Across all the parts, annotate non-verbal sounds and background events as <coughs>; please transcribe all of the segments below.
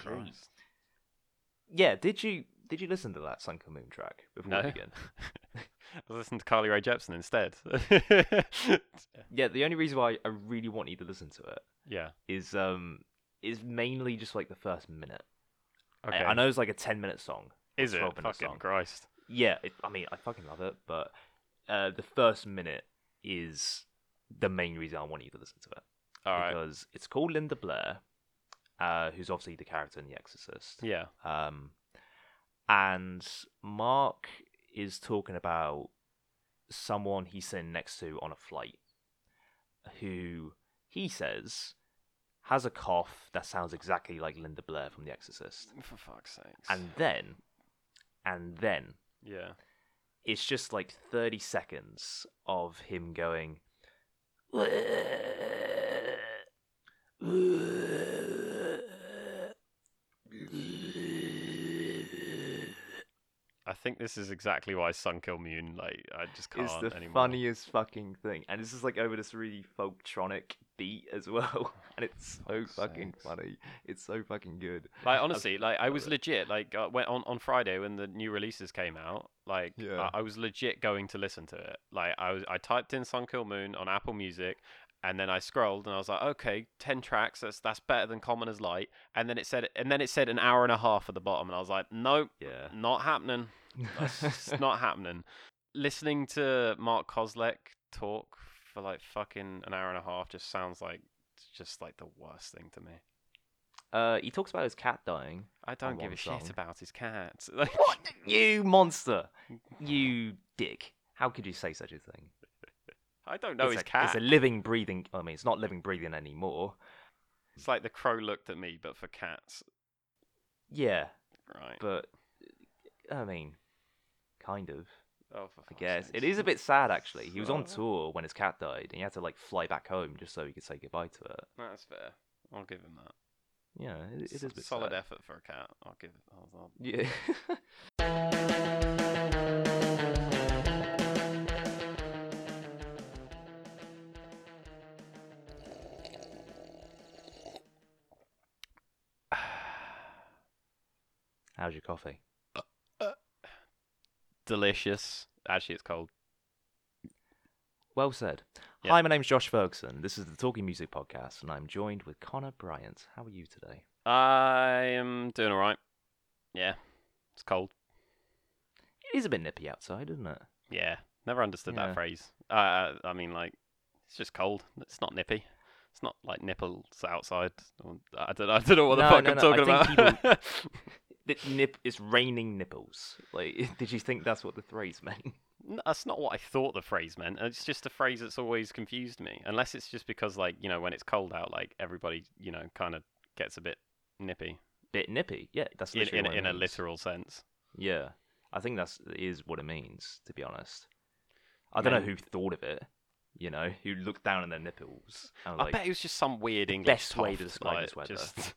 Christ. Yeah, did you did you listen to that Sun Kil Moon track before No. we begin? <laughs> I was listening to Carly Rae Jepsen instead. <laughs> Yeah, the only reason why I really want you to listen to it yeah. is um is mainly just like the first minute. I- Okay. I, know it's like a ten minute song. Is it? 12 Fucking song. Christ. Yeah, it, I mean I fucking love it, but uh, the first minute is the main reason I want you to listen to it All right. because it's called Linda Blair, uh, who's obviously the character in The Exorcist. Yeah. Um, and Mark is talking about someone he's sitting next to on a flight who he says has a cough that sounds exactly like Linda Blair from The Exorcist. For fuck's sakes. And then, and then, yeah. it's just like 30 seconds of him going. I think this is exactly why Sun Kil Moon, like, I just can't It's the anymore. funniest fucking thing, and this is like over this really folktronic beat as well, <laughs> and it's so fucking funny. It's so fucking good. Like honestly, like I was legit. Like uh, when on on Friday when the new releases came out, like Yeah. I, I was legit going to listen to it. Like I was, I typed in Sun Kil Moon on Apple Music, and then I scrolled and I was like, okay, ten tracks. That's that's better than Common as Light. And then it said, and then it said an hour and a half at the bottom, and I was like, nope, Yeah. not happening. Just <laughs> not happening. Listening to Mark Kozelek talk for like fucking an hour and a half just sounds like just like the worst thing to me. Uh, he talks about his cat dying. I don't give one a shit about his cat. <laughs> Like, What? You monster! You <laughs> dick! How could you say such a thing? I don't know it's his a, cat. It's a living, breathing. I mean, it's not living, breathing anymore. It's like the crow looked at me, but for cats. Yeah, Right. but I mean, kind of. oh, for I guess it is a bit sad actually. He was on tour when his cat died, and he had to like fly back home just so he could say goodbye to it. That's fair. I'll give him that. Yeah, it, it is a bit solid sad. effort for a cat. I'll give it. I'll, I'll... <laughs> Yeah. <sighs> How's your coffee? Delicious. Actually, it's cold. Well said. Yeah. Hi, my name's Josh Ferguson. This is the Talking Music Podcast, and I'm joined with Connor Bryant. How are you today? I am doing all right. Yeah, it's cold. It is a bit nippy outside, isn't it? Yeah, never understood Yeah. that phrase. Uh, I mean, like, it's just cold. It's not nippy. It's not like nipples outside. I don't. I don't know what the No, fuck no, I'm no, I talking think about. The <laughs> <laughs> nip it's raining nipples. Like, <laughs> did you think that's what the phrase meant? N- That's not what I thought the phrase meant. It's just a phrase that's always confused me. Unless it's just because, like, you know, when it's cold out, like everybody, you know, kind of gets a bit nippy Bit nippy. Yeah, that's in literally in, in a literal sense. Yeah, I think that's is what it means. To be honest, I don't know who thought of it. You know, who looked down at their nipples. And I like, bet it was just some weird English best way to describe like, this weather. Just,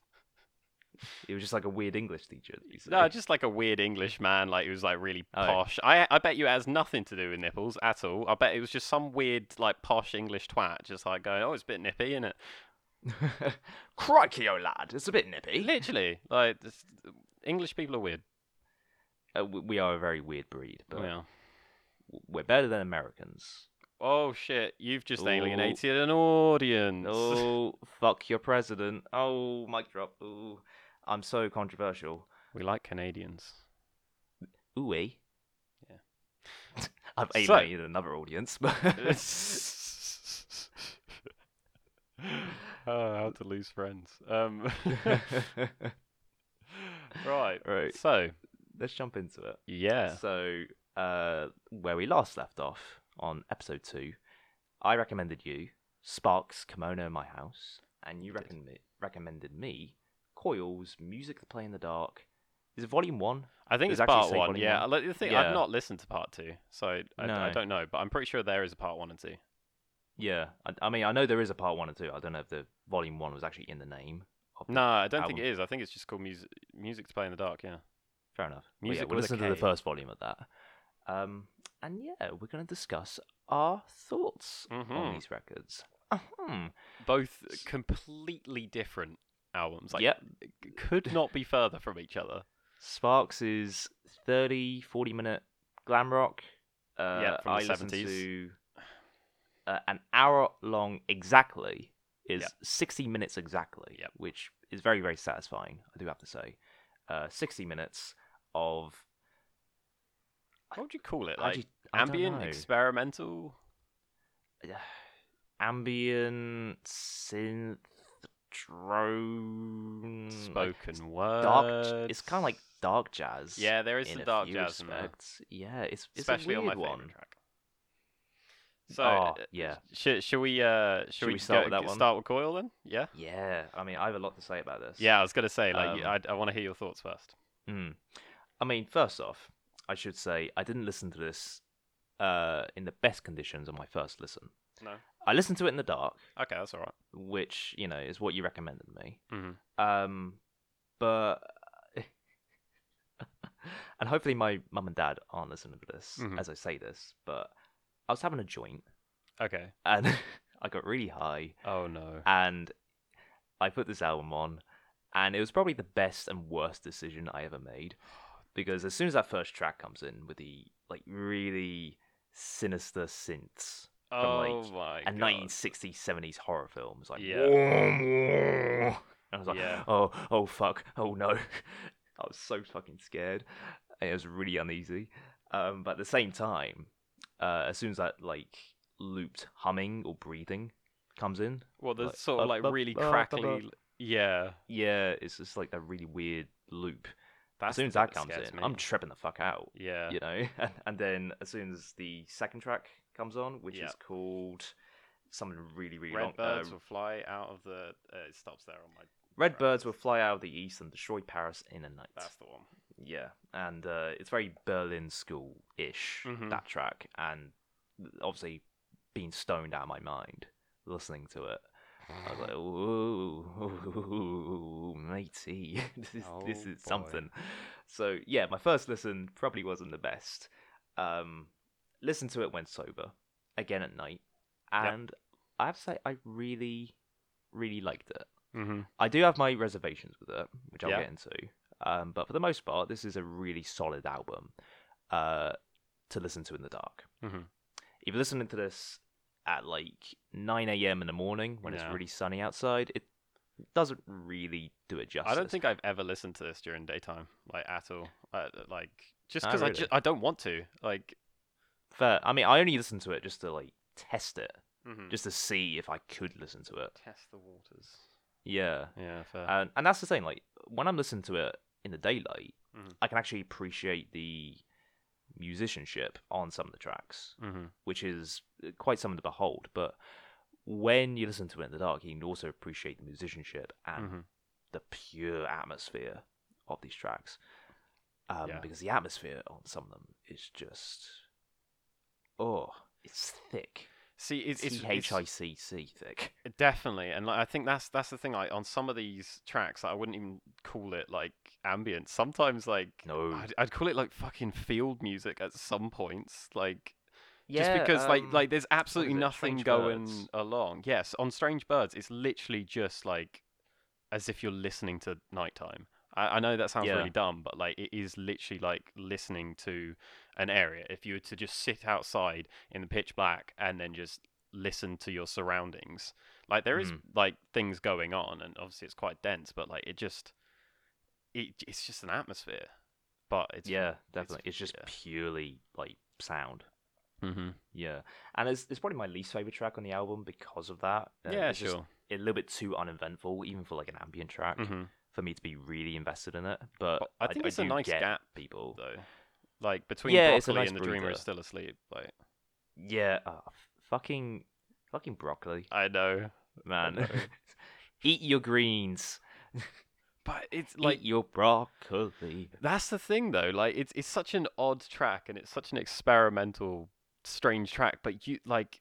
it was just like a weird English teacher. no, just like a weird English man, like he was like really Oh. posh. I I bet you it has nothing to do with nipples at all. I bet it was just some weird like posh English twat, just like going, oh, it's a bit nippy, isn't it? <laughs> Crikey, oh lad, it's a bit nippy. Literally, like this, English people are weird. Uh, w- we are a very weird breed, but yeah. we're better than Americans. Oh shit! You've just Ooh. alienated an audience. Oh, <laughs> fuck your president. Oh, mic drop. Ooh, I'm so controversial. We like Canadians. Ooh, eh? Yeah. <laughs> I've So- alienated another audience, but <laughs> oh, how to lose friends. Um, <laughs> right. right. So Let's jump into it. yeah. So, uh, where we last left off on episode two, I recommended you Sparks Kimono in My House, and you You recommended me, recommended me Coils Music to Play in the Dark. Is it volume one? I think Does it's actually part one. Yeah. one? The thing, Yeah. I've not listened to part two, so I, I No. don't know. But I'm pretty sure there is a part one and two. Yeah. I, I mean, I know there is a part one and two. I don't know if the volume one was actually in the name. Of the No, I don't think it is. I think it's just called music. Music to play in the dark. Yeah. Fair enough. Well, Music yeah, we'll listen to the first volume of that. Um, and yeah, we're going to discuss our thoughts on Mhm. these records. Uh-huh. Both completely different albums. Like, Yep. could not be further from each other. Sparks is 30, 40 minute glam rock. Uh, Yeah, from I listened 70s. to uh, an hour long exactly is Yep. 60 minutes exactly, Yep. which is very, very satisfying, I do have to say. Uh, 60 minutes of What would you call it? Like ju- ambient, experimental. <sighs> ambient synth drone Spoken word. dark. It's kind of like dark jazz. Yeah, there is some dark jazz in there. Yeah, it's, it's especially a on my weird favorite one. track. So, Oh, yeah. Should, should we uh should, we start go- with that one? start with Coil then? Yeah. Yeah, I mean, I have a lot to say about this. Yeah, I was gonna say like Um, I I want to hear your thoughts first. Mm. I mean, first off, I should say I didn't listen to this uh, in the best conditions on my first listen. No. I listened to it in the dark, Okay, that's all right. which you know is what you recommended me. Mm-hmm. Um, but <laughs> and hopefully my mum and dad aren't listening to this Mhm. as I say this. But I was having a joint Okay. and <laughs> I got really high Oh no. and I put this album on, and it was probably the best and worst decision I ever made, <sighs> because as soon as that first track comes in with the like really sinister synths oh like my a god. 1960s 70s horror films. like Yeah. and I was like, Yeah. oh oh fuck, oh no, <laughs> I was so fucking scared, and it was really uneasy. Um, but at the same time, uh, as soon as that like looped humming or breathing comes in, Well, there's like, sort of like really crackly. Yeah. Yeah, it's just like that really weird loop. That's as soon as that comes in, me. I'm tripping the fuck out. Yeah. You know, <laughs> and, and then as soon as the second track comes on, which Yeah. is called something really really Red long, birds uh, will fly out of the. Uh, it stops there on my. red birds will fly out of the east and destroy Paris in a night. That's the one. Yeah, and uh, it's very Berlin school ish Mhm. that track, and obviously being stoned out of my mind listening to it. I was like, <sighs> ooh, <laughs> matey, <laughs> this is this Oh, is boy. something. So yeah, my first listen probably wasn't the best. Um, listened to it when sober, again at night, Yep. and I have to say I really, really liked it. Mm-hmm. I do have my reservations with it, which I'll Yeah. get into. Um, but for the most part, this is a really solid album uh, to listen to in the dark. Mhm. If you're listening to this at like 9 a.m. in the morning when Yeah. it's really sunny outside, it doesn't really do it justice. I don't think I've ever listened to this during daytime, like at all. Uh, like just Oh, because I really? ju- I don't want to. Like. Fair. I mean, I only listened to it just to like test it, mhm. just to see if I could listen to it. test the waters. Yeah. Yeah, fair. And and that's the thing. Like when I'm listening to it in the daylight, Mhm. I can actually appreciate the musicianship on some of the tracks, mm-hmm. which is uh, quite something to behold. But when you listen to it in the dark, you can also appreciate the musicianship and Mm-hmm. the pure atmosphere of these tracks. Um, Yeah. Because the atmosphere on some of them is just, oh, it's thick. See, it's, it's, T H I C C thick. definitely, and like, I think that's that's the thing. Like on some of these tracks, like, I wouldn't even call it like ambient. Sometimes, like, No. I'd, I'd call it like fucking field music at some points. Like, Yeah, just because like um, like there's absolutely nothing going Birds? along. Yes, on Strange Birds, it's literally just like as if you're listening to nighttime. I, I know that sounds Yeah. really dumb, but like it is literally like listening to an area. If you were to just sit outside in the pitch black and then just listen to your surroundings, like there is Mhm. like things going on, and obviously it's quite dense, but like it just it it's just an atmosphere. But it's yeah, definitely. It's, just yeah. purely like sound. Mm-hmm. Yeah, and it's it's probably my least favorite track on the album because of that. Uh, yeah, it's just sure. a little bit too uneventful, even for like an ambient track, hmm for me to be really invested in it. But I think it's a nice gap, people. though. Like between Yeah, broccoli nice and the dreamer is still asleep. Like Yeah, uh, fucking, fucking broccoli, I know, man. know. <laughs> Eat your greens. <laughs> but it's like Eat your broccoli. that's the thing though. Like it's it's such an odd track and it's such an experimental, strange track. But you like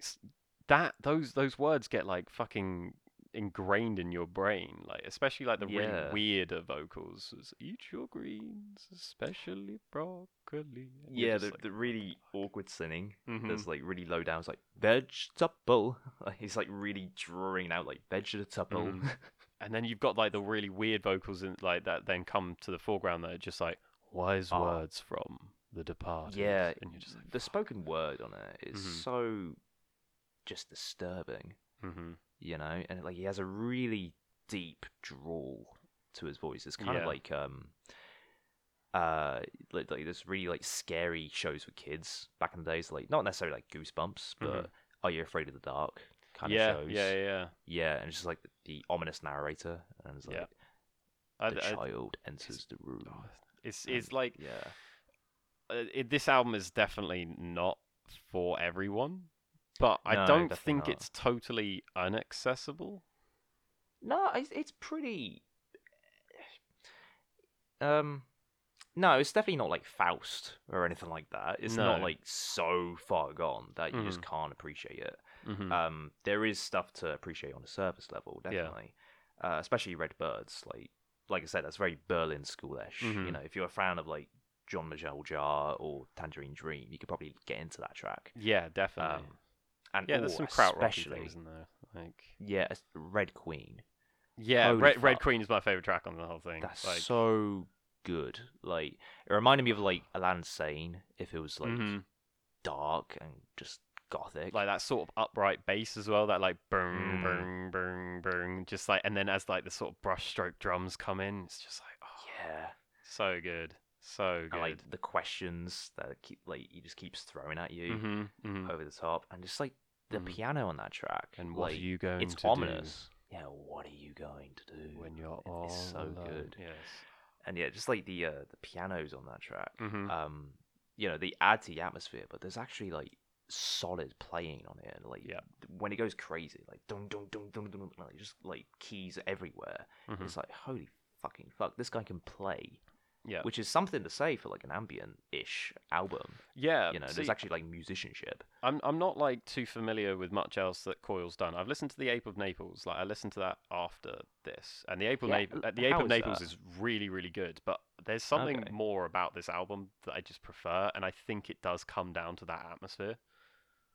that those those words get like fucking ingrained in your brain. Like especially like the Yeah. really weirder vocals. It's, Eat your greens, especially broccoli. and Yeah, the, like, the really awkward singing. Mhm. There's like really low down. It's like vegetable. <laughs> Like, he's like really drawing out like vegetable. Mhm. <laughs> and then you've got like the really weird vocals in like that then come to the foreground that are just like wise Oh. words from the departed. Yeah, and you're just like the spoken word on it is Mhm. so just disturbing, hmm you know, and like he has a really deep drawl to his voice. It's kind Yeah. of like um, uh, like, like this really like scary shows with kids back in the days, like not necessarily like Goosebumps, but Mhm. Are You Afraid of the Dark kind yeah, of shows. yeah, yeah, yeah. Yeah, and it's just like the, the ominous narrator, and it's like Yeah. I, the I- child enters the room. oh, it's and- it's like yeah, uh, it, this album is definitely not for everyone, but I No, don't think not. it's totally inaccessible. no, it's it's pretty. Um, no, it's definitely not like Faust or anything like that. It's not like so far gone that you just Mhm. can't appreciate it. Mm-hmm. Um, there is stuff to appreciate on a surface level, Yeah. definitely. Uh, especially Red Birds, like like I said, that's very Berlin schoolish. You Mhm. know, if you're a fan of like Jean-Michel Jarre or Tangerine Dream, you could probably get into that track. yeah, definitely. Um, and yeah, there's some especially things in there. Like yeah, Red Queen. yeah, Holy Red, Red. Queen is my favorite track on the whole thing. That's like, so good. Like it reminded me of like Aladdin Sane if it was like mhm. dark and just gothic. like that sort of upright bass as well. That like boom, Mm. boom, boom, burn, just like, and then as like the sort of brushstroke drums come in, it's just like, oh, yeah, so good, so and good. like the questions that keep like he just keeps throwing at you hmm hmm over the top, and just like the Mhm. piano on that track. And what like, are you going to do? It's to ominous. Yeah, what are you going to do do when you're It- all it's so alone? good. Yes. And yeah, just like the uh, the pianos on that track. hmm um, you know, they add to the atmosphere, but there's actually like solid playing on it. Like Yeah. when it goes crazy, like dun dun dun dun dun, like just like keys everywhere. hmm It's like holy fucking fuck, this guy can play. Yeah. Which is something to say for like an ambient-ish album. Yeah. you know, see, there's actually like musicianship. I'm I'm not like too familiar with much else that Coil's done. I've listened to the Ape of Naples. Like I listened to that after this, and the Ape of Yeah, Naples, the Ape how of is Naples that? is really really good. But there's something Okay. more about this album that I just prefer, and I think it does come down to that atmosphere.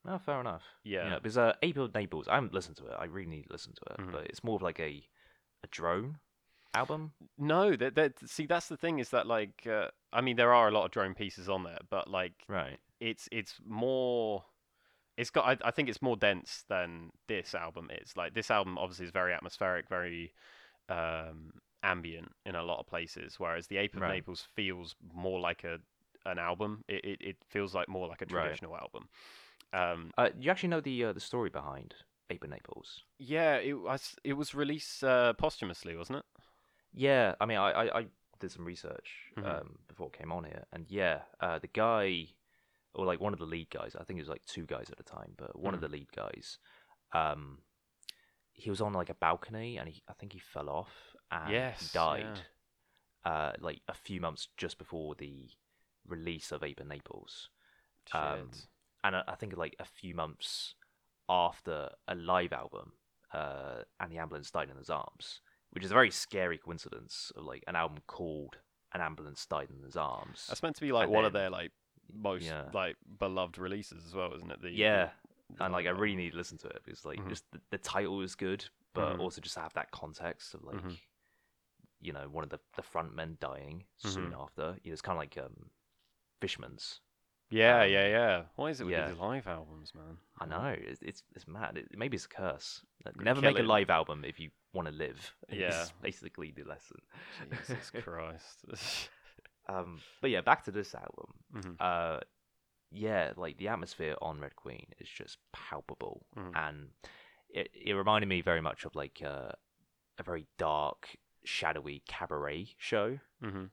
Oh, fair enough. Yeah. You know, because uh, Ape of Naples, I haven't listened to it. I really need to listen to it, Mhm. but it's more of like a a drone album. No, that that see that's the thing is that like uh, I mean there are a lot of drone pieces on there, but like Right. it's it's more it's got I, I think it's more dense than this album is like this album obviously is very atmospheric very um ambient in a lot of places whereas the ape of Right. naples feels more like a an album it, it, it feels like more like a Right. traditional album um Uh, you actually know the uh, the story behind Ape and Naples? yeah it was it was released uh, posthumously wasn't it Yeah, I mean, I, I, I did some research Mhm. um, before it came on here, and yeah, uh, the guy, or like one of the lead guys, I think it was like two guys at the time, but one of Mhm. the lead guys, um, he was on like a balcony, and he, I think he fell off and Yes, died, uh, like a few months just before the release of Ape and Naples, Um, and I, I think like a few months after a live album, uh, and the ambulance died in his arms, which is a very scary coincidence of like an album called "An Ambulance Died in His Arms." that's meant to be like and one of their like most yeah. like beloved releases as well isn't it the yeah, the and like I really need to listen to it because like Mhm. just the, the title is good, but Mhm. also just to have that context of like Mhm. you know one of the the front men dying soon Mm-hmm. after. You know, it's kind of like um, Fishmans. Yeah, Um, yeah, yeah. Why is it with yeah. these live albums, man? I know it's it's, it's mad. It, maybe it's a curse. Could Never make a live album if you want to live. <laughs> Yeah. Is basically the lesson. Jesus <laughs> Christ. <laughs> Um, but yeah, back to this album. Mhm. Uh, yeah, like the atmosphere on Red Queen is just palpable, Mhm. and it it reminded me very much of like uh, a very dark, shadowy cabaret show. hmm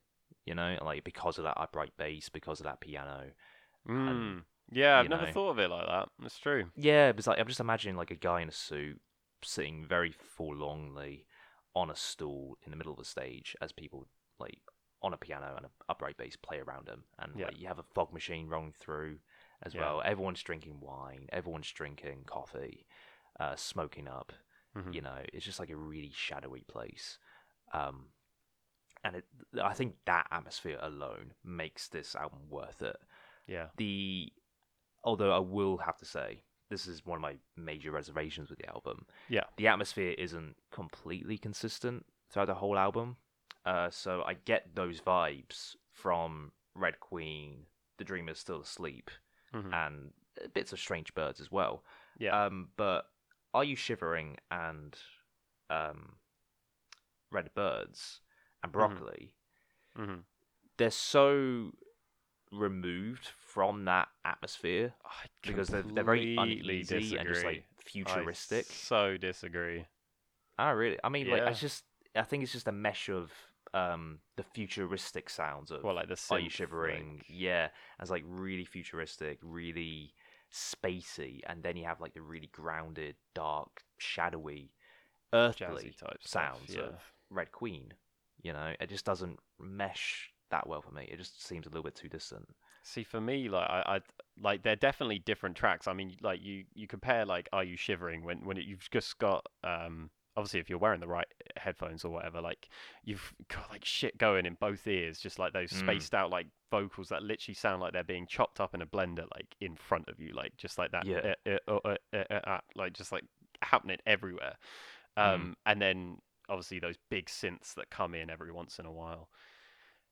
You know, like because of that upright bass, because of that piano. Mm. Yeah, I've you never thought of it like that. It's true. Yeah, it's like I'm just imagining like a guy in a suit sitting very forlornly on a stool in the middle of the stage as people like on a piano and an upright bass play around him, and Yeah. like you have a fog machine rolling through as Yeah. well. Everyone's drinking wine, everyone's drinking coffee, uh, smoking up. Mhm. You know, it's just like a really shadowy place. Um, and it, I think that atmosphere alone makes this album worth it Yeah. the although I will have to say this is one of my major reservations with the album. Yeah. The atmosphere isn't completely consistent throughout the whole album. Uh, so I get those vibes from Red Queen, The Dreamer's Still Asleep, Mhm. and bits of Strange Birds as well. Yeah. Um, but Are You Shivering and um, Red Birds and Broccoli, mm-hmm. they're so removed from that atmosphere I because they're, they're very completely uneasy and just like disagree. futuristic. I so disagree. I really, I mean, like, Yeah. I just, I think it's just a mesh of um the futuristic sounds of Well, like the Are You synth, Shivering? like- Yeah, as like really futuristic, really spacey, and then you have like the really grounded, dark, shadowy, earthly jazzy type stuff, sounds yeah. of Red Queen. You know, it just doesn't mesh that well for me. It just seems a little bit too distant. See, for me, like I, I like they're definitely different tracks. I mean, like you, you compare like "Are You Shivering" when when it, you've just got um obviously if you're wearing the right headphones or whatever, like you've got like shit going in both ears, just like those Mm. spaced out like vocals that literally sound like they're being chopped up in a blender, like in front of you, like just like that, Yeah. uh, uh, uh, uh, uh, uh, uh, like just like happening everywhere. Um, and then obviously those big synths that come in every once in a while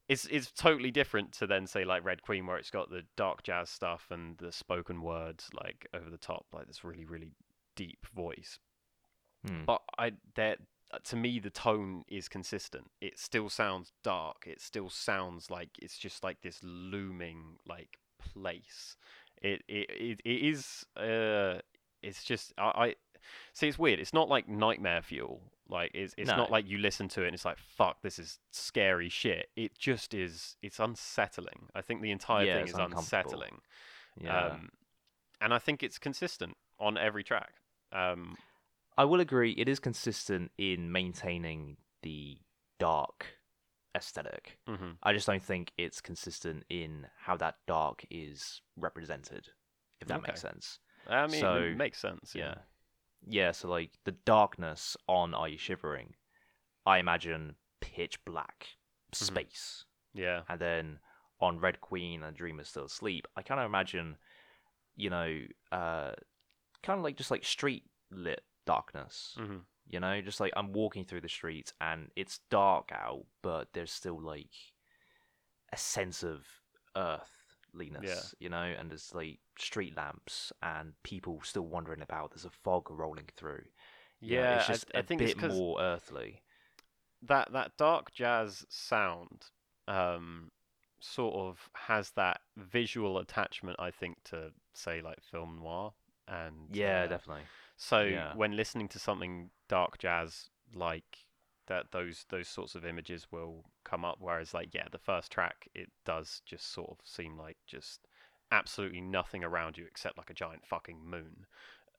it's it's totally different to then say like Red Queen where it's got the dark jazz stuff and the spoken words like over the top like this really really deep voice. Hmm. but I that to me the tone is consistent. It still sounds dark. It still sounds like it's just like this looming like place. It it it, it is uh it's just I, I see it's weird it's not like nightmare fuel like it's it's No. not like you listen to it and it's like fuck this is scary shit it just is it's unsettling i think the entire Yeah, thing is unsettling yeah. um and i think it's consistent on every track um I will agree. It is consistent in maintaining the dark aesthetic. mhm. I just don't think it's consistent in how that dark is represented. If that makes sense. i mean So, it makes sense Yeah. Yeah. So like the darkness on Are You Shivering, I imagine pitch black Mm-hmm. space, yeah and then on Red Queen and Dreamer's Still Asleep, I kind of imagine, you know, uh, kind of like just like street lit darkness. hmm You know, just like I'm walking through the streets and it's dark out, but there's still like a sense of earthliness, you know, and there's like street lamps and people still wandering about. There's a fog rolling through. Yeah it's just I, a think bit more earthly. that that dark jazz sound um sort of has that visual attachment i think to say like film noir and Yeah, uh, definitely. so yeah. when listening to something dark jazz like that those those sorts of images will come up whereas like yeah the first track it does just sort of seem like just absolutely nothing around you except like a giant fucking moon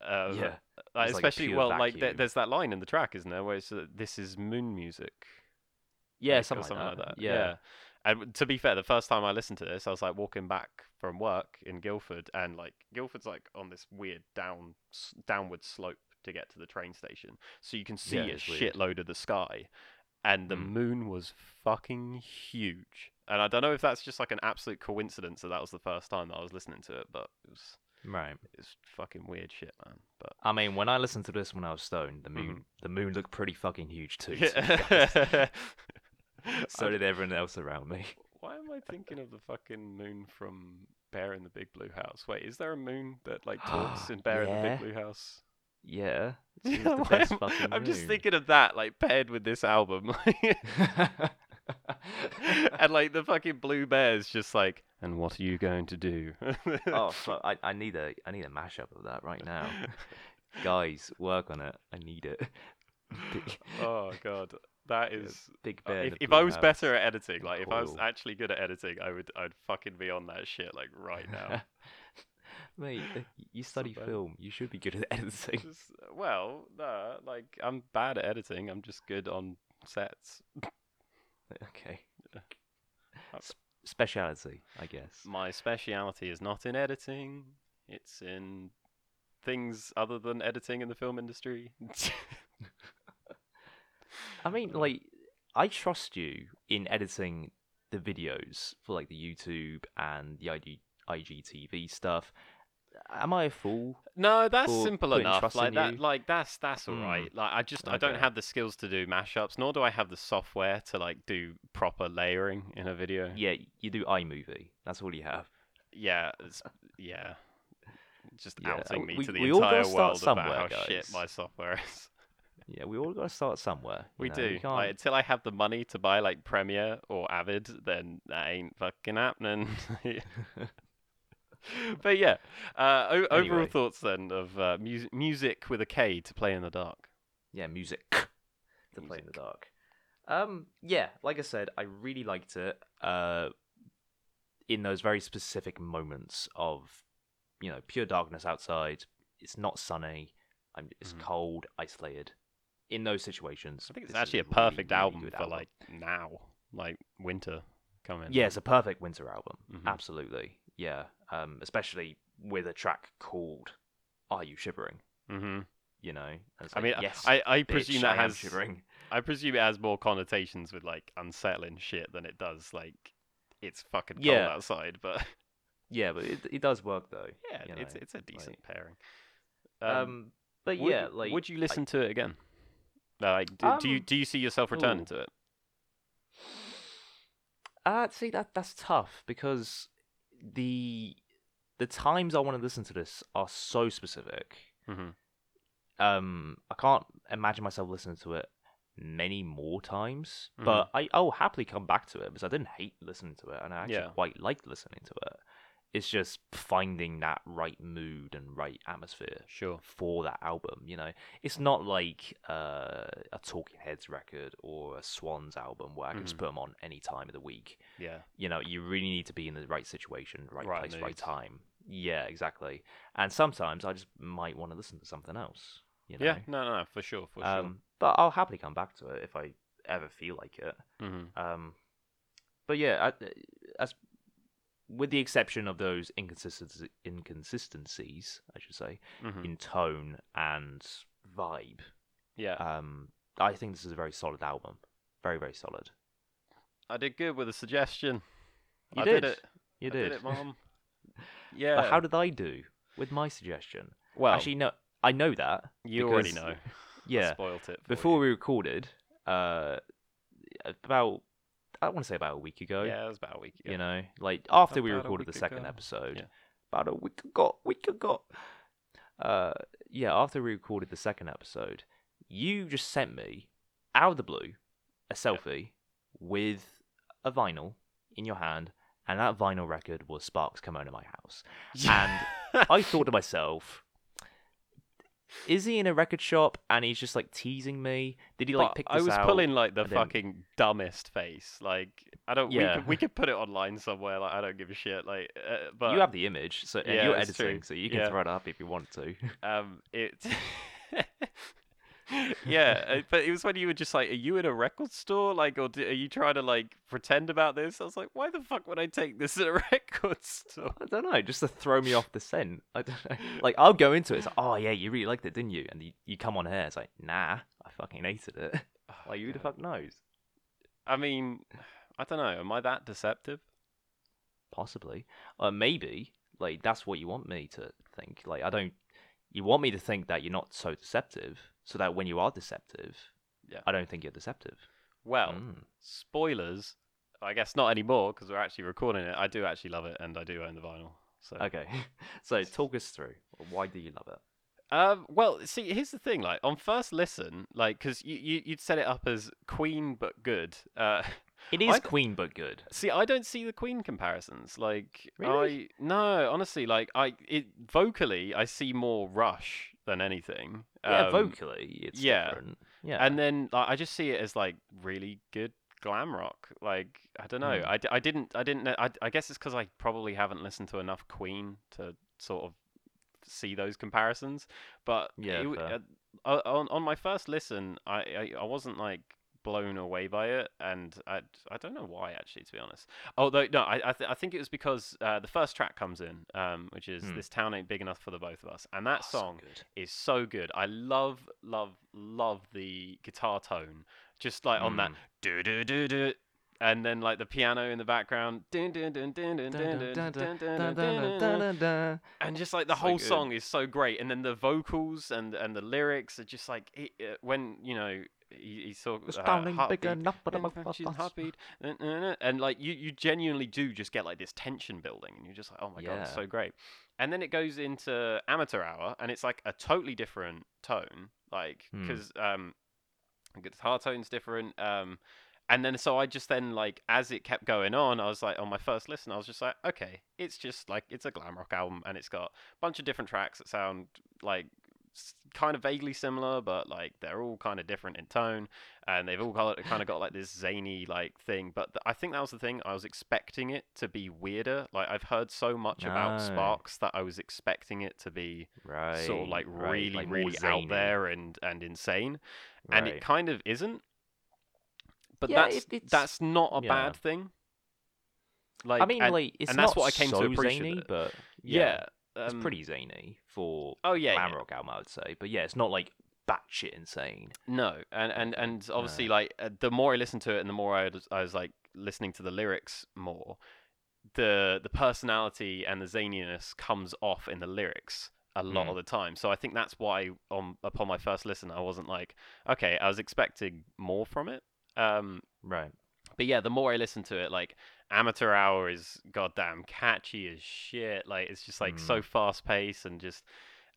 uh, Yeah, like, it's like especially well like there, vacuum. there's that line in the track isn't there where it's uh, this is moon music Yeah, like, or something, like, that. Yeah. Yeah. And to be fair, the first time I listened to this, I was like walking back from work in Guildford, and like Guildford's like on this weird down s- downward slope to get to the train station, so you can see Yeah, a it's shitload of the sky, and the Mm. moon was fucking huge. And I don't know if that's just like an absolute coincidence that that was the first time that I was listening to it, but it was Right. it was fucking weird shit, man. But I mean, when I listened to this when I was stoned, the moon, Mm-hmm. the moon looked pretty fucking huge too. to be honest. yeah. <laughs> <laughs> so did everyone else around me. <laughs> Why am I thinking of the fucking moon from Bear in the Big Blue House? Wait, is there a moon that like talks <gasps> in Bear in the Big Blue House? Yeah. <laughs> Yeah, the why best am- fucking I'm just thinking of that, like paired with this album, <laughs> <laughs> and like the fucking blue bear's just like, and what are you going to do? oh fuck! I, I need a I need a mashup of that right now. Guys, work on it. I need it. Oh god, that is big uh, bear. if if I was better at editing, like if I was actually good at editing, I would I'd fucking be on that shit like right now. Mate, uh, you study film. You should be good at <laughs> editing. Just, well, no, like I'm bad at editing. I'm just good on sets. Okay. Yeah. S- speciality, I guess. My speciality is not in editing. It's in things other than editing in the film industry. <laughs> I mean, like, I trust you in editing the videos for like the YouTube and the IG, IGTV stuff. Am I a fool? No, that's for simple putting enough. trust Like in that, you. like that's that's all Mm. right. Like I just I don't Okay. have the skills to do mashups, nor do I have the software to like do proper layering in a video. Yeah, you do iMovie. That's all you have. Yeah, it's, yeah. Just Yeah, outing me we- to the we all gotta entire start world about somewhere, how shit guys. my software is. Yeah, we all got to start somewhere. you We know, do. You Like can't- until I have the money to buy like Premiere or Avid, then that ain't fucking happening. <laughs> <laughs> <laughs> but yeah, uh, o- overall Anyway. thoughts then of uh, music, music with a K to play in the dark. yeah, music <laughs> to play in the dark. Um, yeah, like I said, I really liked it. Uh, in those very specific moments of, you know, pure darkness outside. It's not sunny. I'm, it's Mhm. cold, isolated. In those situations, I think it's actually a perfect really album for like now, like winter coming. Yeah, it's a perfect winter album. Mhm. Absolutely. Yeah. Um, especially with a track called "Are You Shivering?" hmm You know. It's I mean, yes, I, I bitch, presume that I has shivering. I presume it has more connotations with like unsettling shit than it does like it's fucking cold Yeah. outside. But <laughs> Yeah, but it, it does work though. yeah, you it's know, it's a decent pairing. Um, but would, yeah, like would you listen to it again? Like, do, do you Um, do you see yourself returning ooh. to it? Uh, see that that's tough because the the times I want to listen to this are so specific. hmm Um, I can't imagine myself listening to it many more times, Mhm. but I I'll happily come back to it because I didn't hate listening to it, and I actually Yeah. quite liked listening to it. It's just finding that right mood and right atmosphere Sure. for that album. You know, it's not like uh, a Talking Heads record or a Swans album where I can just Mhm. put them on any time of the week. Yeah. You know, you really need to be in the right situation, right, Right place, right time. Yeah, exactly. And sometimes I just might want to listen to something else. You know? Yeah. No, no, no, for sure, for Um, but I'll happily come back to it if I ever feel like it. sure. hmm Um, but yeah, I, as with the exception of those inconsistencies, inconsistencies, I should say, hmm in tone and vibe, Yeah. um, I think this is a very solid album. Very, very solid. I did good with a suggestion. You I did. did it. You I did. did it, mom. <laughs> yeah. But how did I do with my suggestion? well, Actually, no, I know that. you already know. <laughs> I Yeah. spoilt it. For Before you. we recorded, uh, about I want to say about a week ago. Yeah, it was about a week ago. You know, like after we About a recorded the second ago. episode, Yeah. about a week ago, week ago. Uh, yeah, after we recorded the second episode, you just sent me out of the blue a selfie with a vinyl in your hand, and that vinyl record was Sparks Come to My House. <laughs> And I thought to myself, is he in a record shop and he's just like teasing me? Did he like But pick this I was out? pulling like the and then- fucking dumbest face. Like I don't. We, Yeah. could, we could put it online somewhere. Like I don't give a shit. Like, uh, but you have the image, so Yeah, you're editing, true. so you can Yeah. throw it up if you want to. um, it. <laughs> <laughs> yeah, uh, but it was when you were just like, "Are you in a record store? Like, or d- are you trying to like pretend about this?" I was like, "Why the fuck would I take this <laughs> at a record store?" I don't know, just to throw me off the scent. I don't know. Like I'll go into it. It's like, oh yeah, you really liked it, didn't you? And you, you come on here. It's like, nah, I fucking hated it. <laughs> like who the fuck knows? I mean, I don't know. Am I that deceptive? Possibly, uh, maybe. Like that's what you want me to think. Like I don't. You want me to think that you're not so deceptive, so that when you are deceptive, Yeah. I don't think you're deceptive. Well, Mm. spoilers. I guess not anymore because we're actually recording it. I do actually love it, and I do own the vinyl. So Okay, <laughs> so talk us through. Why do you love it? Um, well, see, here's the thing. Like on first listen, like because you, you you'd set it up as Queen but good. Uh, <laughs> It is I- Queen, but good. see, I don't see the Queen comparisons. Like Really? I no, honestly, like I it vocally, I see more Rush than anything. Yeah, Um, vocally, it's yeah. different. Yeah, And then like, I just see it as like really good glam rock. Like I don't know. Hmm. I, d- I didn't I didn't know. I, I guess it's because I probably haven't listened to enough Queen to sort of see those comparisons. But Yeah, it uh, on on my first listen, I, I I wasn't like blown away by it, and I, I don't know why actually, to be honest. Although no, I I, th- I think it was because uh, the first track comes in, um, which is mm. "This Town Ain't Big Enough for the Both of Us," and that oh, song so is so good. I love, love, love the guitar tone, just like mm. on that do do do do and then like the piano in the background and just like the so whole good. song is so great and then the vocals and and the lyrics are just like it, uh, when you know he, he's sort of It's uh, pounding big heartbeat, enough for the and mouth she's of us. heartbeat, and like you you genuinely do just get like this tension building, and you're just like, oh my god, it's so great. And then it goes into amateur hour, and it's like a totally different tone, like Hmm. because um, the guitar tone's different. Um, and then so I just then like as it kept going on, I was like on my first listen, I was just like, okay, it's just like it's a glam rock album, and it's got a bunch of different tracks that sound like s- kind of vaguely similar, but like they're all kind of different in tone, and they've all got kind of got like this zany like thing. But th- I think that was the thing. I was expecting it to be weirder. Like I've heard so much about Sparks that I was expecting it to be Right. sort of like right, really, like really zany. out there and and insane and it kind of isn't. But Yeah, that's it- that's not a yeah. bad thing. Like I mean, and- like it's and not that's what I came to appreciate zany, but yeah, it's um, pretty zany for Oh yeah, glam yeah. rock album, I would say. But yeah, it's not like batshit insane. No, and and and obviously, No. like uh, the more I listened to it, and the more I was, I was like listening to the lyrics more, the the personality and the zaniness comes off in the lyrics a lot Mm. of the time. So I think that's why on upon my first listen, I wasn't like, okay, I was expecting more from it. Um, Right. but yeah, the more I listen to it, like Amateur Hour is goddamn catchy as shit. Like it's just like so fast paced and just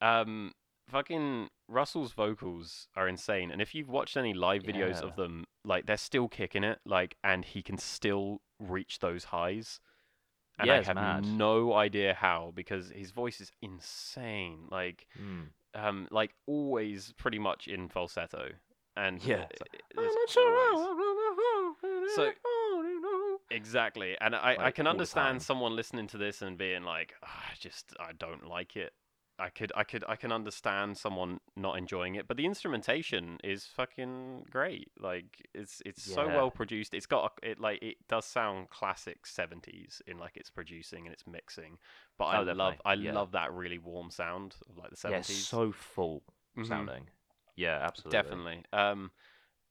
um fucking Russell's vocals are insane. And if you've watched any live videos Yeah. of them, like they're still kicking it, like and he can still reach those highs. And Yeah, I have mad. no idea how because his voice is insane. Like Mm. um like always pretty much in falsetto. And Yeah, uh, like, So- Exactly, and I, I can understand someone listening to this and being like, "Ah, I just I don't like it. I could I could I can understand someone not enjoying it, but the instrumentation is fucking great. Like it's it's so well produced. It's got a, it like it does sound classic seventies in like its producing and its mixing. But I Oh, love definitely, I yeah. love that really warm sound of like the yeah, seventies. so full Mhm. sounding. Yeah, absolutely. Definitely. Um,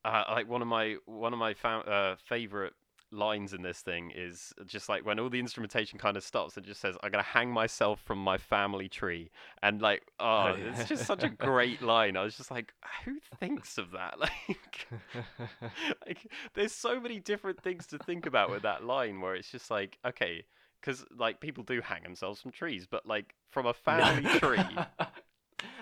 uh, like one of my one of my fa- uh, favorite lines in this thing is just like when all the instrumentation kind of stops, it just says, "I'm gonna hang myself from my family tree," and like, oh, oh yeah. it's just such a <laughs> great line. I was just like, who thinks of that? <laughs> Like, <laughs> like, there's so many different things to think about with that line where it's just like, okay, because like people do hang themselves from trees, but like from a family tree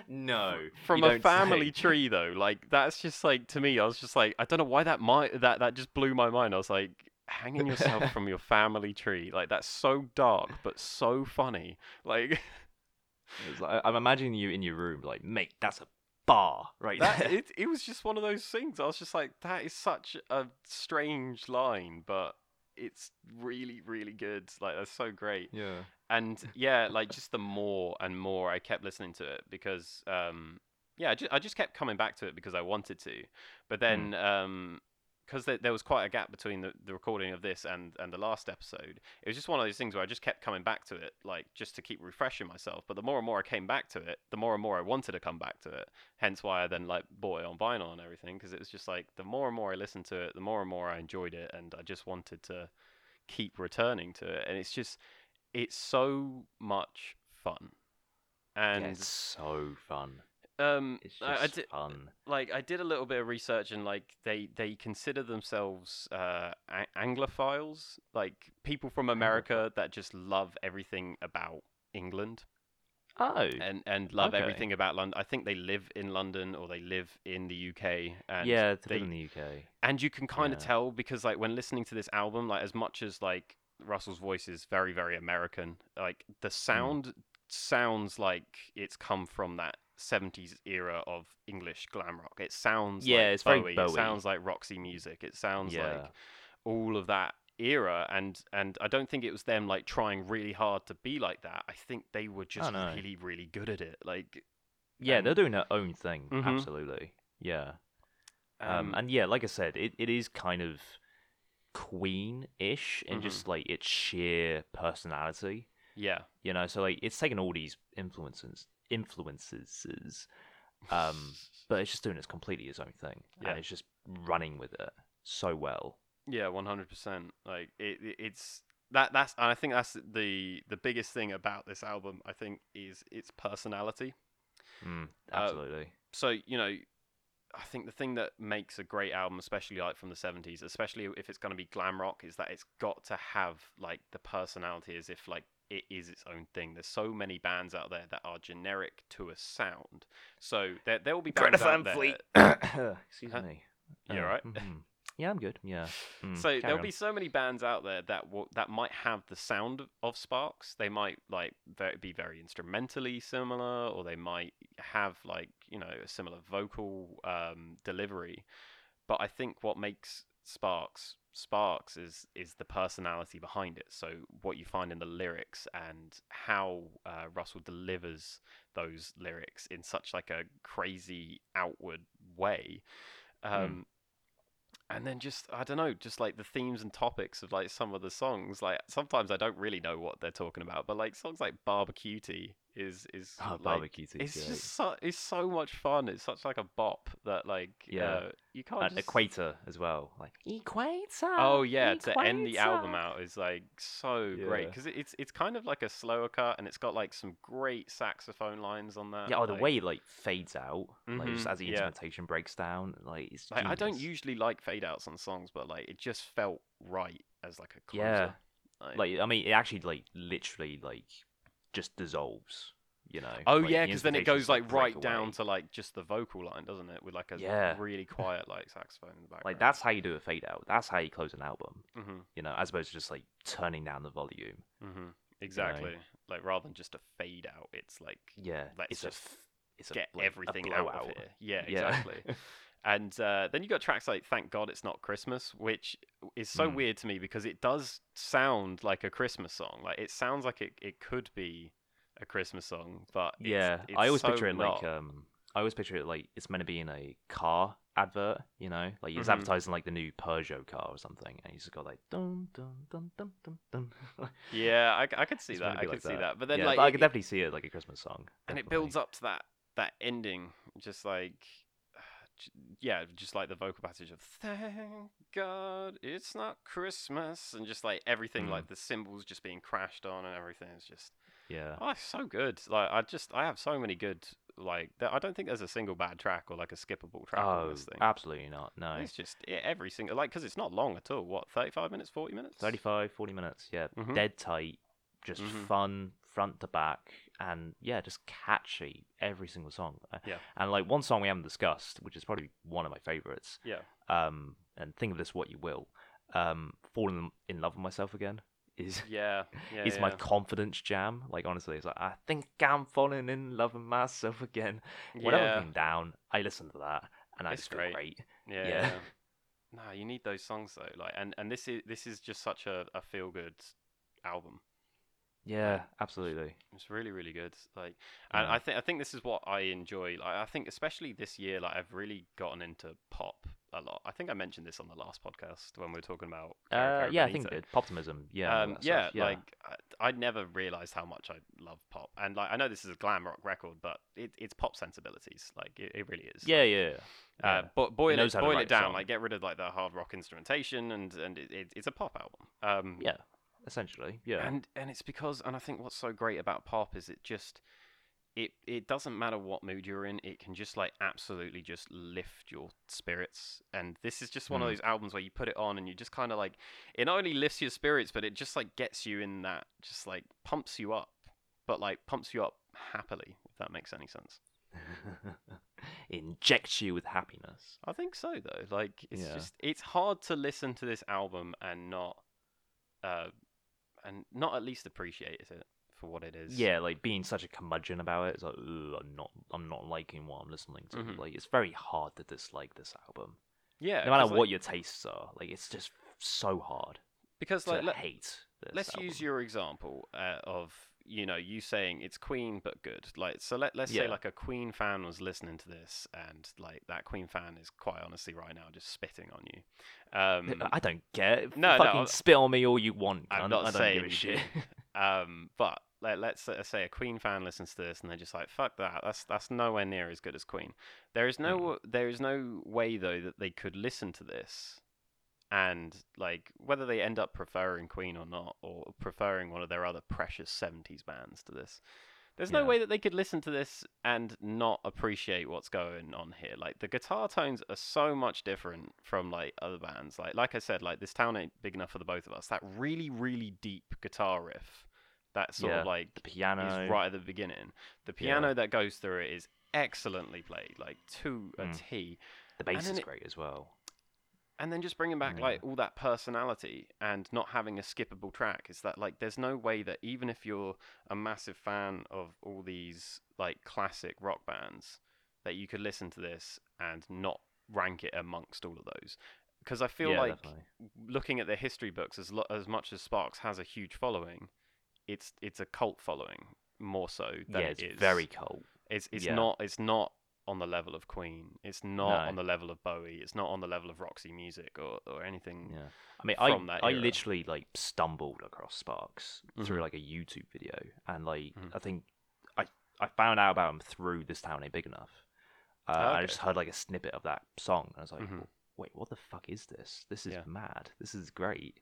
no. from a family say. tree though like that's just like to me i was just like i don't know why that might that that just blew my mind i was like hanging yourself from your family tree like that's so dark but so funny like <laughs> like, I'm imagining you in your room, like, mate, that's a bar right that it, it was just one of those things i was just like that is such a strange line but it's really really good like that's so great yeah. and yeah, like just the more and more I kept listening to it because um yeah, I just, I just kept coming back to it because I wanted to. But then um because there, there was quite a gap between the, the recording of this and, and the last episode, it was just one of those things where I just kept coming back to it, like just to keep refreshing myself. But the more and more I came back to it, the more and more I wanted to come back to it. Hence why I then like bought it on vinyl and everything, because it was just like the more and more I listened to it, the more and more I enjoyed it, and I just wanted to keep returning to it. And it's just it's so much fun. And yeah, it's so fun. Um, It's I, I just did, fun. like I did a little bit of research and like they they consider themselves uh, a- Anglophiles, like people from America that just love everything about England Oh. and and love Okay. everything about London. I think they live in London or they live in the UK. And yeah, they, live in the UK. and you can kind of Yeah. tell because like when listening to this album like as much as like russell's voice is very very american like the sound sounds like it's come from that 70s era of english glam rock it sounds Yeah, like it's very Bowie. it sounds like roxy music it sounds Yeah. like all of that era and and i don't think it was them like trying really hard to be like that i think they were just really really good at it like Yeah, and- they're doing their own thing. Mhm. Absolutely. Yeah. Um, um, and yeah, like I said, it, it is kind of Queen-ish in Mhm. just like its sheer personality. yeah You know, so like it's taken all these influences, influences, um, but it's just doing its completely its own thing, Yeah. and it's just running with it so well. Yeah, one hundred percent. Like it, it, it's that. That's. And I think that's the the biggest thing about this album. I think is its personality. Mm, Uh, absolutely. So you know, I think the thing that makes a great album, especially like from the seventies, especially if it's going to be glam rock, is that it's got to have like the personality as if like it is its own thing. There's so many bands out there that are generic to a sound. So there there will be bands out there. <coughs> <coughs> Excuse Huh? me. You Uh, alright? mhm. Yeah, I'm good. Yeah. Mm, So there'll on. be so many bands out there that will, that might have the sound of- Sparks. They might like be very instrumentally similar, or they might have like you know a similar vocal um, delivery. But I think what makes Sparks Sparks is is the personality behind it. So what you find in the lyrics and how uh, Russell delivers those lyrics in such like a crazy outward way. Um, and then just I don't know, just like the themes and topics of like some of the songs. Like sometimes I don't really know what they're talking about, but like songs like Barbecutie is is Oh, like, Barbecutie, It's yeah. just so it's so much fun. It's such like a bop that like Yeah. uh, you can't And just... Equator as well. Like Equator. Oh yeah, to end the album out is like so great Yeah. because it's it's kind of like a slower cut and it's got like some great saxophone lines on that. Yeah, oh, the like- way it like fades out, like just Mhm, as the yeah. instrumentation breaks down, like it's. Like, I don't usually like fade outs on songs, but like it just felt right as like a closer. Yeah, Like, like I mean, it actually like literally like just dissolves. You know. oh like, yeah, the because then it goes like right down to like just the vocal line, doesn't it? With like a Yeah. really quiet like saxophone in the <laughs> background. Like that's how you do a fade out. That's how you close an album. hmm You know, as opposed to just like turning down the volume. hmm Exactly. Like rather than just a fade out, it's like Yeah, Let's it's just f- it's a, get like, a everything out of here. Yeah, Yeah. <laughs> and uh, then you got tracks like "Thank God It's Not Christmas," which is so Mm. weird to me because it does sound like a Christmas song. Like it sounds like it, it could be a Christmas song, but it's, yeah, it's I always so picture it not. like um, I always picture it like it's meant to be in a car advert. You know, like he's Mhm. advertising like the new Peugeot car or something, and he's just got like dun dun dun dun dun dun. <laughs> Yeah, I, I could see It's that. I could like see that. that. But then yeah, like but I could definitely see it like a Christmas song. and it builds up to that that ending just like yeah just like the vocal passage of thank god it's not christmas and just like everything Mm. like the cymbals just being crashed on and everything is just Yeah, oh it's so good like i just i have so many good like there, i don't think there's a single bad track or like a skippable track on oh, this thing absolutely not. No, it's just yeah, every single like because it's not long at all what 35 minutes 40 minutes 35, 40 minutes. Yeah, Mhm. dead tight, just Mhm. fun front to back, and yeah, just catchy every single song. Uh, Yeah. and like one song we haven't discussed, which is probably one of my favorites. yeah Um, and think of this what you will. Um, falling in love with myself again is yeah yeah <laughs> is yeah. my confidence jam. Like honestly, it's like I think I'm falling in love with myself again. Whenever yeah I'm down, I listen to that, and I It's just great. great. Yeah. Yeah. <laughs> no, you need those songs though. Like, and and this is this is just such a, a feel good album. Yeah, absolutely. It's really really good. Like, and Yeah. I think I think this is what I enjoy. Like, I think especially this year, like I've really gotten into pop a lot. I think I mentioned this on the last podcast when we were talking about. Uh, yeah, I think it did. Yeah, Um, yeah, yeah. like I, I never realized how much I love pop, and like I know this is a glam rock record, but it, it's pop sensibilities. Like it, it really is. yeah, Like, yeah. yeah. Uh, but boil it, boil it down. song. Like get rid of like the hard rock instrumentation, and and it, it, it's a pop album. Um, yeah, essentially. Yeah. and and it's because, and I think what's so great about pop is it just it it doesn't matter what mood you're in. It can just like absolutely just lift your spirits. And this is just one of Mm. those albums where you put it on and you just kind of like it not only lifts your spirits, but it just like gets you in that, just like pumps you up, but like pumps you up happily. If that makes any sense. <laughs> Injects you with happiness. I think so though. Like it's Yeah. just it's hard to listen to this album and not uh and not at least appreciate it for what it is. Yeah, like being such a curmudgeon about it. It's like, Ugh, I'm not, I'm not liking what I'm listening to. Mhm. Like, it's very hard to dislike this album. Yeah. no matter 'cause, like- what your tastes are, like it's just so hard because like let, hate. Let's album. use your example uh, of you know you saying it's Queen but good. Like so let let's say like a Queen fan was listening to this and like that Queen fan is quite honestly right now just spitting on you. Um, I don't care. No, no, fucking I- spit on me all you want. I'm not I don't saying give a shit. <laughs> Um, but let, let's uh, say a Queen fan listens to this and they're just like, "Fuck that! That's that's nowhere near as good as Queen." There is no Hmm. there is no way though that they could listen to this and like whether they end up preferring Queen or not, or preferring one of their other precious '70s bands to this. There's no way that they could listen to this and not appreciate what's going on here. Like the guitar tones are so much different from like other bands. Like like I said, like this town ain't big enough for the both of us. That really really deep guitar riff, that sort Yeah, of like The piano. is right at the beginning. The Yeah. piano that goes through it is excellently played, like to a Mm. T. The bass is it- great as well. And then just bringing back Yeah. like all that personality and not having a skippable track is that like there's no way that even if you're a massive fan of all these like classic rock bands that you could listen to this and not rank it amongst all of those because I feel yeah, like definitely. looking at the history books as lo- as much as Sparks has a huge following it's it's a cult following more so than yeah, it it's very cult it's it's Yeah. not it's not on the level of Queen. It's not No. on the level of Bowie. It's not on the level of Roxy Music or, or anything. Yeah. I mean, from I that I era. literally like stumbled across Sparks through Mhm. like a YouTube video, and like Mhm. I think I I found out about him through this town ain't big enough. Uh, Oh, I just heard like a snippet of that song, and I was like, Mhm. wait, what the fuck is this? This is Yeah. mad. This is great.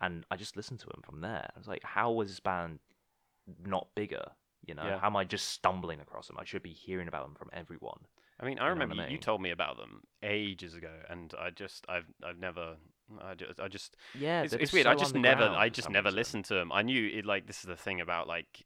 And I just listened to him from there. I was like, how was this band not bigger? You know, Yeah. how am I just stumbling across them? I should be hearing about them from everyone. I mean, I know what I remember you, you told me about them ages ago, and I just I've I've never I just, I just Yeah, it's, it's weird. I just never I just never listened to them. I knew it like this is the thing about like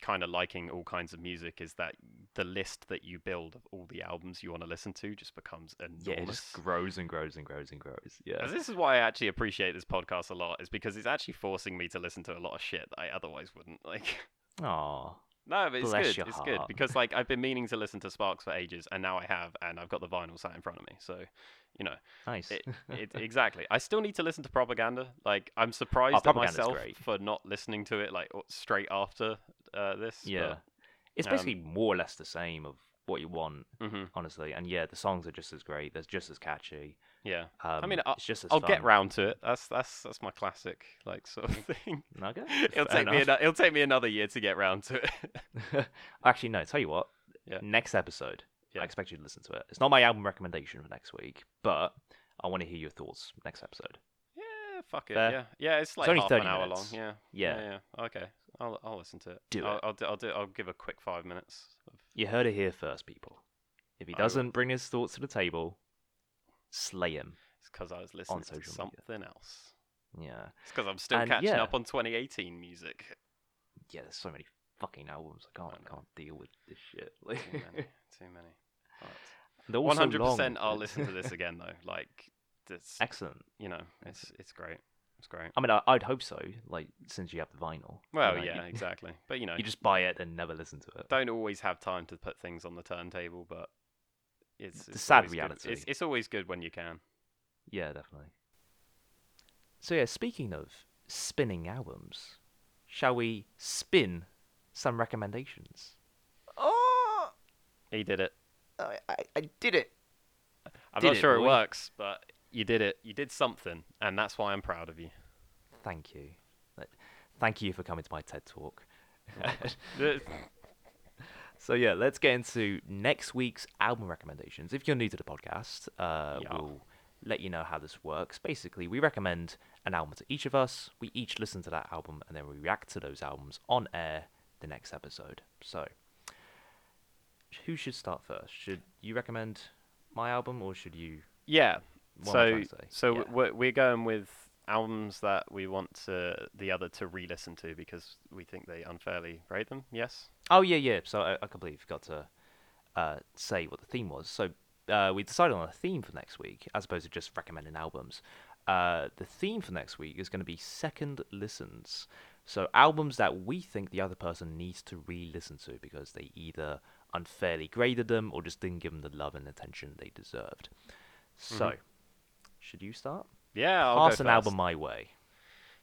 kind of liking all kinds of music is that the list that you build of all the albums you want to listen to just becomes enormous. Yeah, it just grows and grows and grows and grows. Yeah. This is why I actually appreciate this podcast a lot, is because it's actually forcing me to listen to a lot of shit that I otherwise wouldn't. Like, <laughs> Aw. no, but it's Bless good. It's good because like I've been meaning to listen to Sparks for ages, and now I have, and I've got the vinyl sat in front of me. So, you know, Nice. it, it <laughs> exactly. I still need to listen to Propaganda. Like, I'm surprised at Oh, Propaganda's myself great. for not listening to it like straight after uh, this. yeah. It's um, basically more or less the same of what you want, hmm honestly. And yeah, the songs are just as great. They're just as catchy. Yeah. Um, mean, I'll- it's just I'll get round to it. That's that's that's my classic like sort of <laughs> thing. Okay. <laughs> it'll take me. enough. Ano- it'll take me another year to get round to it. <laughs> Actually, no. Tell you what. Yeah. Next episode, Yeah. I expect you to listen to it. It's not my album recommendation for next week, but I want to hear your thoughts next episode. Yeah, fuck it. Fair. Yeah, yeah. It's like only half 30 an hour minutes. long. Yeah. Yeah. yeah. yeah. Okay. I'll I'll listen to it. Do I'll, it. I'll do. I'll do. I'll give a quick five minutes. Of, You heard it here first, people. If he doesn't bring his thoughts to the table, slay him. it's because I was listening to social media. something else. Yeah. It's because I'm still And, catching yeah. up on 2018 music. Yeah, there's so many fucking albums. I can't, I can't deal with this shit. Like, Too many. <laughs> Too many. But they're all so 100%. long, I'll listen to this <laughs> again though. Like, it's Excellent. you know, it's it's great. It's great. I mean, I, I'd hope so. Like, since you have the vinyl. you Well, know, yeah, you, exactly. <laughs> But you know, you just buy it and never listen to it. don't always have time to put things on the turntable, but it's, The it's sad always good- reality. It's, it's always good when you can. Yeah, definitely. So yeah, speaking of spinning albums, shall we spin some recommendations? Oh, He did it. Oh, I, I, I did it. I'm Did not it, sure boy. it works, but you did it. You did something, and that's why I'm proud of you. Thank you. Thank you for coming to my TED talk. <laughs> So yeah, let's get into next week's album recommendations. If you're new to the podcast, uh, Yeah. we'll let you know how this works. Basically, we recommend an album to each of us. We each listen to that album, and then we react to those albums on air the next episode. So, who should start first? Should you recommend my album, or should you? yeah. So, trying to say? so Yeah. we're, we're going with albums that we want to, the other to re-listen to because we think they unfairly rate them. Yes. Oh yeah, yeah. So I, I completely forgot to uh, say what the theme was. So uh, we decided on a theme for next week, as opposed to just recommending albums. Uh, the theme for next week is going to be second listens. So albums that we think the other person needs to re-listen to because they either unfairly graded them or just didn't give them the love and attention they deserved. So, Mhm. should you start? Yeah. I'll Pass an album my way.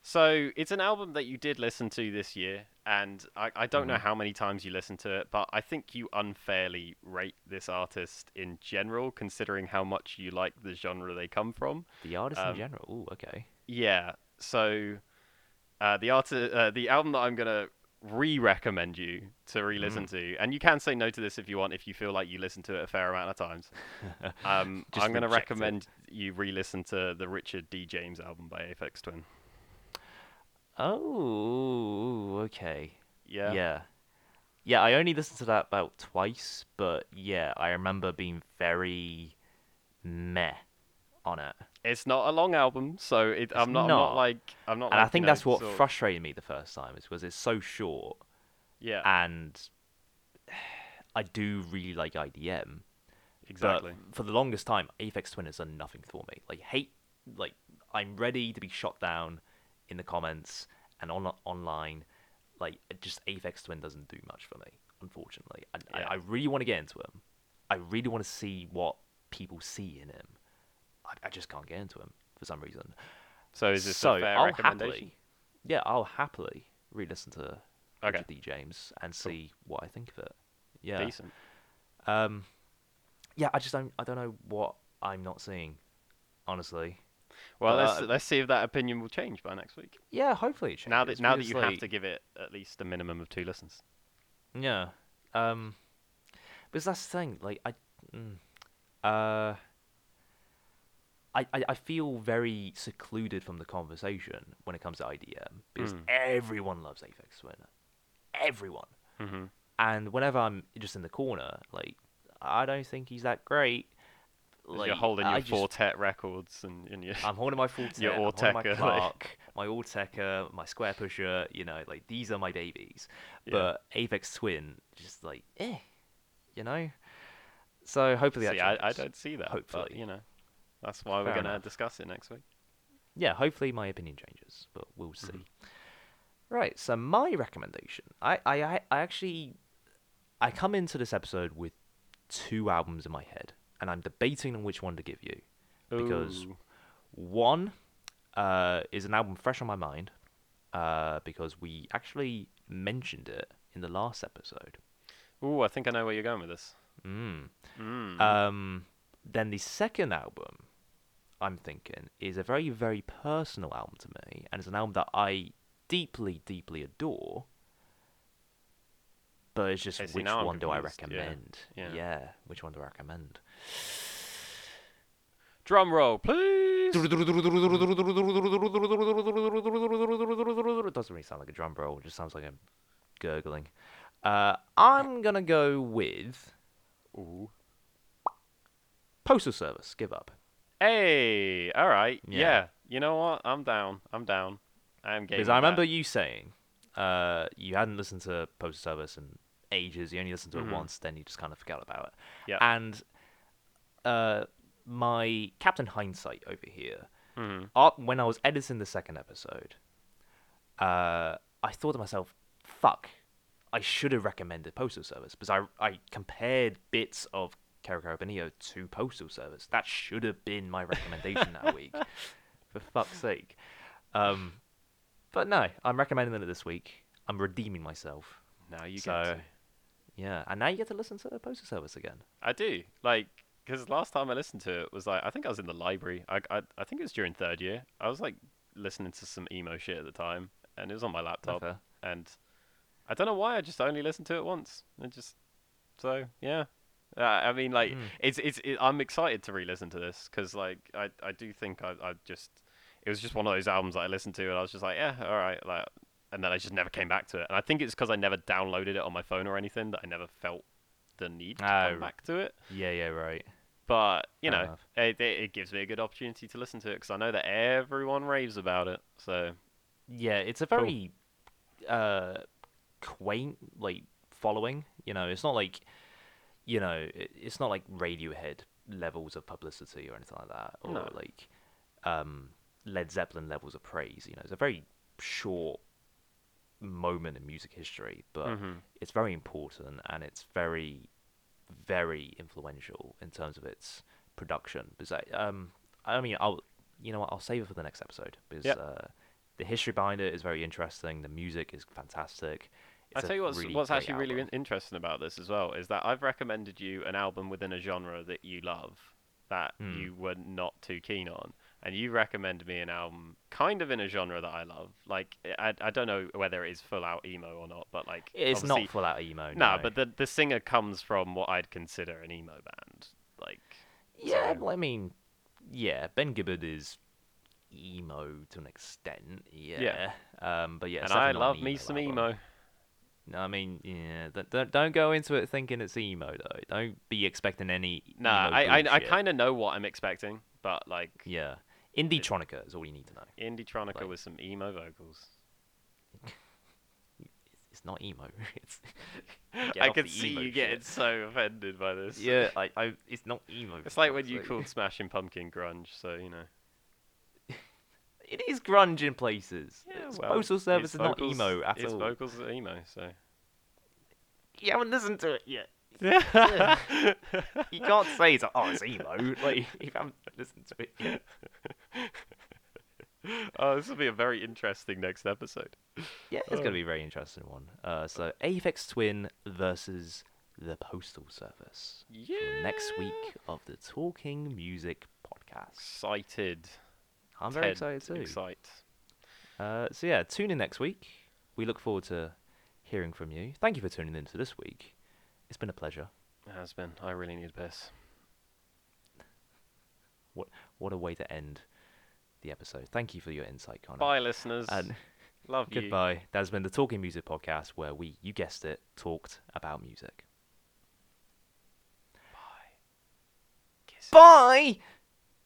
So it's an album that you did listen to this year, and I, I don't know Mhm. how many times you listened to it, but I think you unfairly rate this artist in general, considering how much you like the genre they come from. The artist in Um, general. Ooh, okay. Yeah. So uh, the art, uh, the album that I'm gonna re-recommend you to re-listen Mm. to, and you can say no to this if you want, if you feel like you listen to it a fair amount of times. <laughs> Um, I'm going to reject it. recommend you re-listen to the Richard D. James album by Aphex Twin. Oh, okay. Yeah. Yeah. Yeah, I only listened to that about twice, but yeah, I remember being very meh on it. It's not a long album, so it, I'm not. I'm not. not like. I'm not. And I like, you think know, that's what sort of- frustrated me the first time is because it's so short Yeah. and <sighs> I do really like IDM. exactly. For the longest time, Aphex Twin has done nothing for me. Like hate, like I'm ready to be shot down in the comments and on online. Like just Aphex Twin doesn't do much for me, unfortunately. I, Yeah. I, I really want to get into him. I really want to see what people see in him. I, I just can't get into him for some reason. So is this so a fair I'll recommendation? happily, yeah, I'll happily re-listen to Okay. Richard D. James and see what I think of it. Yeah. Decent. Um, yeah, I just don't. I don't know what I'm not seeing. Honestly. Well, But, let's uh, let's see if that opinion will change by next week. Yeah, hopefully it Now that changes, now that you have to give it at least a minimum of two listens. Yeah. Um, because that's the thing. Like I, mm, uh, I, I I feel very secluded from the conversation when it comes to IDM because Mm. everyone loves Aphex Twin. Everyone. Mm-hmm. And whenever I'm just in the corner, like I don't think he's that great. Like, you're holding I your just- Four Tet records and, and your I'm holding my full Your I'm my Autechre, like- my Autechre, my Squarepusher. You know, like these are my babies. Yeah. But Aphex Twin, just like eh, you know. So hopefully See, I, I don't see that. But, Hopefully. you know, that's why we're gonna discuss it next week. Yeah, hopefully my opinion changes, but we'll see. Mhm. Right. So my recommendation, I, I, I I actually, I come into this episode with two albums in my head, and I'm debating on which one to give you. Because Ooh. One uh, is an album fresh on my mind uh, because we actually mentioned it in the last episode. Ooh, I think I know where you're going with this. Mm. Mm. Um, then the second album I'm thinking is a very, very personal album to me, and it's an album that I deeply, deeply adore. But it's just Okay, which one do I confused, yeah, recommend? yeah. which one do I recommend? Drum roll, please. It doesn't really sound like a drum roll. It just sounds like a gurgling. Uh, I'm gonna go with Ooh. Postal Service. Give up. Hey, all right. Yeah. Yeah. You know what? I'm down. I'm down. I'm game. Because I remember you saying uh, you hadn't listened to Postal Service in ages. You only listened to it once, then you just kind of forgot about it. Yeah. And uh, my Captain Hindsight over here, hmm uh, when I was editing the second episode, uh, I thought to myself, "Fuck, I should have recommended Postal Service because I I compared bits of Carabinio to Postal Service. That should have been my recommendation that week. <laughs> For fuck's sake. Um, but no, I'm recommending it this week. I'm redeeming myself. Now you so, get to. yeah, and now you get to listen to the Postal Service again. I do. Like, because last time I listened to it was like, I think I was in the library. I, I, I think it was during third year. I was like listening to some emo shit at the time, and it was on my laptop. Okay. And I don't know why. I just only listened to it once. It just so yeah. Uh, I mean, like Mm. it's it's. It, I'm excited to re-listen to this because like I I do think I I just it was just one of those albums that I listened to and I was just like yeah all right like and then I just never came back to it and I think it's because I never downloaded it on my phone or anything that I never felt the need to Oh, come back to it. Yeah, yeah, right. But you Fair know, it, it, it gives me a good opportunity to listen to it because I know that everyone raves about it. So Yeah, it's a Cool. very uh quaint like following. You know, it's not like you know, it, it's not like Radiohead levels of publicity or anything like that, or No. like um Led Zeppelin levels of praise. You know, it's a very short moment in music history, but mhm. it's very important and it's very, very influential in terms of its production. Because I, um, I mean, I'll, you know, what, I'll save it for the next episode because Yep. uh, the history behind it is very interesting. The music is fantastic. I tell you what's really what's actually really album. in- interesting about this as well is that I've recommended you an album within a genre that you love that Hmm. you were not too keen on, and you recommend me an album kind of in a genre that I love. Like I, I don't know whether it is full out emo or not, but like It's not full out emo. Nah, no. but the the singer comes from what I'd consider an emo band. Like yeah, so- I mean, yeah, Ben Gibbard is emo to an extent. Yeah. Um, but yeah, and I definitely not an love me some album. emo. No, I mean, yeah, th- don't don't go into it thinking it's emo though. Don't be expecting any. Nah, I I, I kind of know what I'm expecting, but like Yeah, indietronica is all you need to know. Indietronica Like- with some emo vocals. <laughs> It's not emo. <laughs> It's. <laughs> I can see you getting so offended by this. Yeah, I, I, it's not emo. It's like when you called Smashing Pumpkin grunge, so you know. It is grunge in places. It's Postal Service is not emo at its all. vocals are emo, so. You haven't listened to it yet. Yeah. <laughs> You can't say it's like, oh, it's emo. Like you haven't listened to it yet. <laughs> oh, this will be a very interesting next episode. Yeah, it's Oh. going to be a very interesting one. Uh, so Aphex Twin versus the Postal Service. Yeah. Next week of the Talking Music podcast. Excited. I'm very Ted, excited too. Excite. Uh, so yeah, tune in next week. We look forward to hearing from you. Thank you for tuning in to this week. It's been a pleasure. It has been. I really need a piss. What what a way to end the episode. Thank you for your insight, Connor. Bye, listeners. And <laughs> Love you. goodbye. That has been the Talking Music podcast where we, you guessed it, talked about music. Bye. Kisses. Bye!